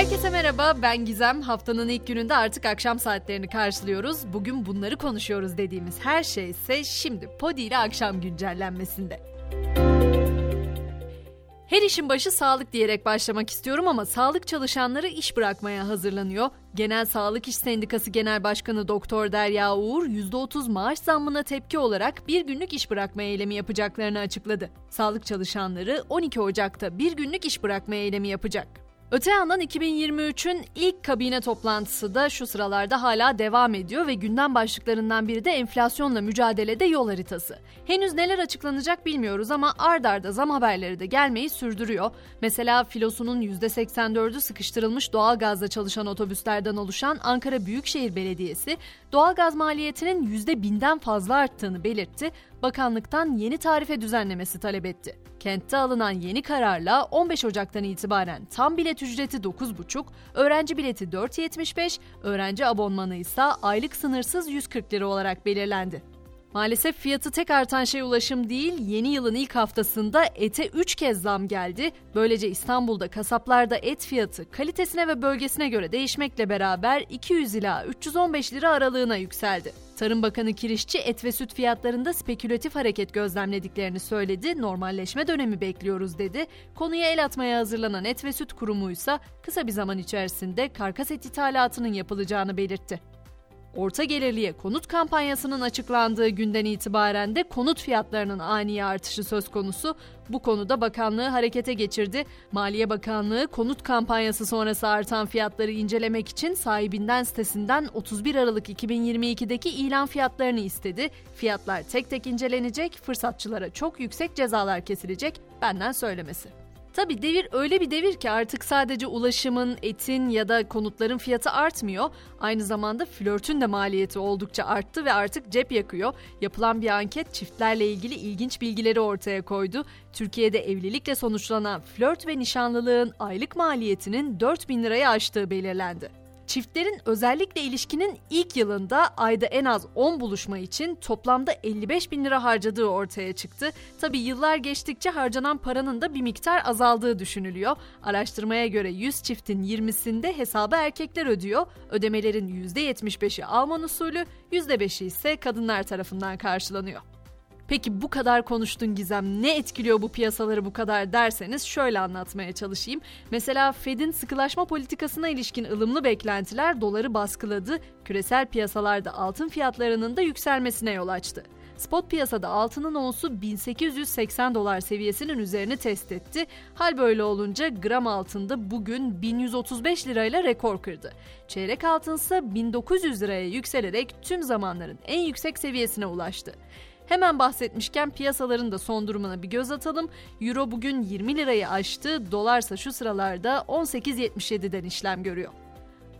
Herkese merhaba, ben Gizem. Haftanın ilk gününde artık akşam saatlerini karşılıyoruz. Bugün bunları konuşuyoruz dediğimiz her şey ise şimdi Podi ile akşam güncellenmesinde. Her işin başı sağlık diyerek başlamak istiyorum ama sağlık çalışanları iş bırakmaya hazırlanıyor. Genel Sağlık İş Sendikası Genel Başkanı Doktor Derya Uğur, %30 maaş zammına tepki olarak bir günlük iş bırakma eylemi yapacaklarını açıkladı. Sağlık çalışanları 12 Ocak'ta bir günlük iş bırakma eylemi yapacak. Öte yandan 2023'ün ilk kabine toplantısı da şu sıralarda hala devam ediyor ve gündem başlıklarından biri de enflasyonla mücadelede yol haritası. Henüz neler açıklanacak bilmiyoruz ama ard arda zam haberleri de gelmeyi sürdürüyor. Mesela filosunun %84'ü sıkıştırılmış doğalgazla çalışan otobüslerden oluşan Ankara Büyükşehir Belediyesi doğalgaz maliyetinin %1000'den fazla arttığını belirtti, bakanlıktan yeni tarife düzenlemesi talep etti. Kentte alınan yeni kararla 15 Ocak'tan itibaren tam bilet ücreti 9,5, öğrenci bileti 4,75, öğrenci abonmanı ise aylık sınırsız 140 lira olarak belirlendi. Maalesef fiyatı tek artan şey ulaşım değil, yeni yılın ilk haftasında ete 3 kez zam geldi. Böylece İstanbul'da kasaplarda et fiyatı kalitesine ve bölgesine göre değişmekle beraber 200 ila 315 lira aralığına yükseldi. Tarım Bakanı Kirişçi et ve süt fiyatlarında spekülatif hareket gözlemlediklerini söyledi, normalleşme dönemi bekliyoruz dedi. Konuya el atmaya hazırlanan Et ve Süt Kurumu ise kısa bir zaman içerisinde karkas et ithalatının yapılacağını belirtti. Orta gelirliye konut kampanyasının açıklandığı günden itibaren de konut fiyatlarının ani artışı söz konusu. Bu konuda bakanlığı harekete geçirdi. Maliye Bakanlığı konut kampanyası sonrası artan fiyatları incelemek için sahibinden sitesinden 31 Aralık 2022'deki ilan fiyatlarını istedi. Fiyatlar tek tek incelenecek, fırsatçılara çok yüksek cezalar kesilecek, benden söylemesi. Tabi devir öyle bir devir ki artık sadece ulaşımın, etin ya da konutların fiyatı artmıyor. Aynı zamanda flörtün de maliyeti oldukça arttı ve artık cep yakıyor. Yapılan bir anket çiftlerle ilgili ilginç bilgileri ortaya koydu. Türkiye'de evlilikle sonuçlanan flört ve nişanlılığın aylık maliyetinin 4 bin lirayı aştığı belirlendi. Çiftlerin özellikle ilişkinin ilk yılında ayda en az 10 buluşma için toplamda 55 bin lira harcadığı ortaya çıktı. Tabi yıllar geçtikçe harcanan paranın da bir miktar azaldığı düşünülüyor. Araştırmaya göre 100 çiftin 20'sinde hesabı erkekler ödüyor. Ödemelerin %75'i Alman usulü, %5'i ise kadınlar tarafından karşılanıyor. Peki bu kadar konuştun Gizem ne etkiliyor bu piyasaları bu kadar derseniz şöyle anlatmaya çalışayım. Mesela Fed'in sıkılaşma politikasına ilişkin ılımlı beklentiler doları baskıladı. Küresel piyasalarda altın fiyatlarının da yükselmesine yol açtı. Spot piyasada altının onsu 1880 dolar seviyesinin üzerini test etti. Hal böyle olunca gram altında bugün 1135 lirayla rekor kırdı. Çeyrek altın ise 1900 liraya yükselerek tüm zamanların en yüksek seviyesine ulaştı. Hemen bahsetmişken piyasaların da son durumuna bir göz atalım. Euro bugün 20 lirayı aştı, dolarsa şu sıralarda 18.77'den işlem görüyor.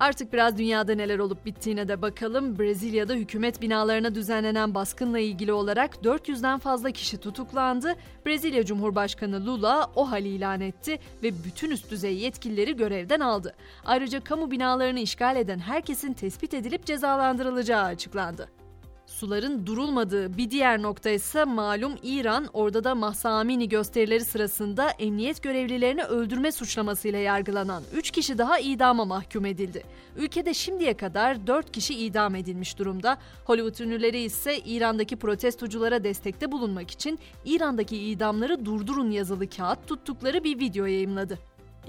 Artık biraz dünyada neler olup bittiğine de bakalım. Brezilya'da hükümet binalarına düzenlenen baskınla ilgili olarak 400'den fazla kişi tutuklandı. Brezilya Cumhurbaşkanı Lula o hali ilan etti ve bütün üst düzey yetkilileri görevden aldı. Ayrıca kamu binalarını işgal eden herkesin tespit edilip cezalandırılacağı açıklandı. Suların durulmadığı bir diğer nokta ise malum İran orada da Mahsa Amini gösterileri sırasında emniyet görevlilerini öldürme suçlamasıyla yargılanan 3 kişi daha idama mahkum edildi. Ülkede şimdiye kadar 4 kişi idam edilmiş durumda. Hollywood ünlüleri ise İran'daki protestoculara destekte bulunmak için İran'daki idamları durdurun yazılı kağıt tuttukları bir video yayımladı.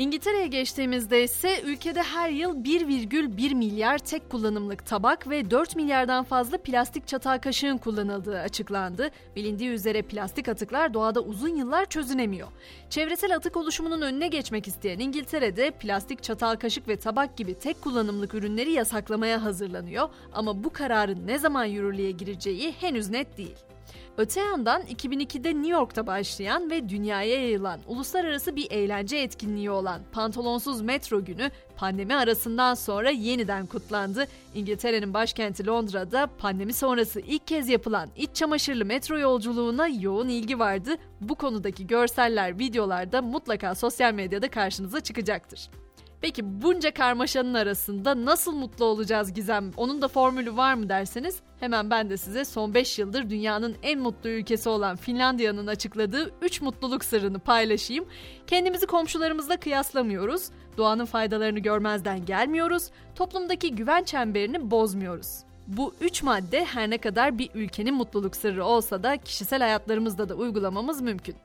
İngiltere'ye geçtiğimizde ise ülkede her yıl 1,1 milyar tek kullanımlık tabak ve 4 milyardan fazla plastik çatal kaşığın kullanıldığı açıklandı. Bilindiği üzere plastik atıklar doğada uzun yıllar çözünemiyor. Çevresel atık oluşumunun önüne geçmek isteyen İngiltere'de plastik çatal kaşık ve tabak gibi tek kullanımlık ürünleri yasaklamaya hazırlanıyor ama bu kararın ne zaman yürürlüğe gireceği henüz net değil. Öte yandan 2002'de New York'ta başlayan ve dünyaya yayılan uluslararası bir eğlence etkinliği olan Pantolonsuz Metro Günü pandemi arasından sonra yeniden kutlandı. İngiltere'nin başkenti Londra'da pandemi sonrası ilk kez yapılan iç çamaşırlı metro yolculuğuna yoğun ilgi vardı. Bu konudaki görseller, videolar da mutlaka sosyal medyada karşınıza çıkacaktır. Peki bunca karmaşanın arasında nasıl mutlu olacağız Gizem? Onun da formülü var mı derseniz hemen ben de size son 5 yıldır dünyanın en mutlu ülkesi olan Finlandiya'nın açıkladığı 3 mutluluk sırrını paylaşayım. Kendimizi komşularımızla kıyaslamıyoruz, doğanın faydalarını görmezden gelmiyoruz, toplumdaki güven çemberini bozmuyoruz. Bu üç madde her ne kadar bir ülkenin mutluluk sırrı olsa da kişisel hayatlarımızda da uygulamamız mümkün.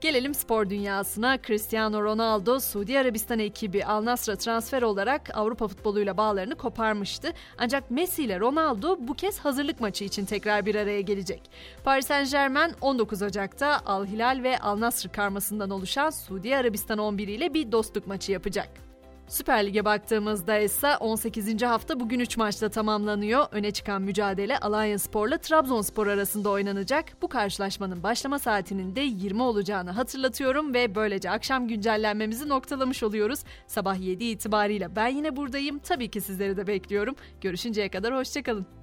Gelelim spor dünyasına. Cristiano Ronaldo, Suudi Arabistan ekibi Al Nassr'a transfer olarak Avrupa futboluyla bağlarını koparmıştı. Ancak Messi ile Ronaldo bu kez hazırlık maçı için tekrar bir araya gelecek. Paris Saint Germain 19 Ocak'ta Al Hilal ve Al Nassr karmasından oluşan Suudi Arabistan 11 ile bir dostluk maçı yapacak. Süper Lig'e baktığımızda ise 18. hafta bugün 3 maçta tamamlanıyor. Öne çıkan mücadele Alanya Spor'la Trabzonspor arasında oynanacak. Bu karşılaşmanın başlama saatinin de 20 olacağını hatırlatıyorum ve böylece akşam güncellenmemizi noktalamış oluyoruz. Sabah 7 itibariyle ben yine buradayım. Tabii ki sizleri de bekliyorum. Görüşünceye kadar hoşçakalın.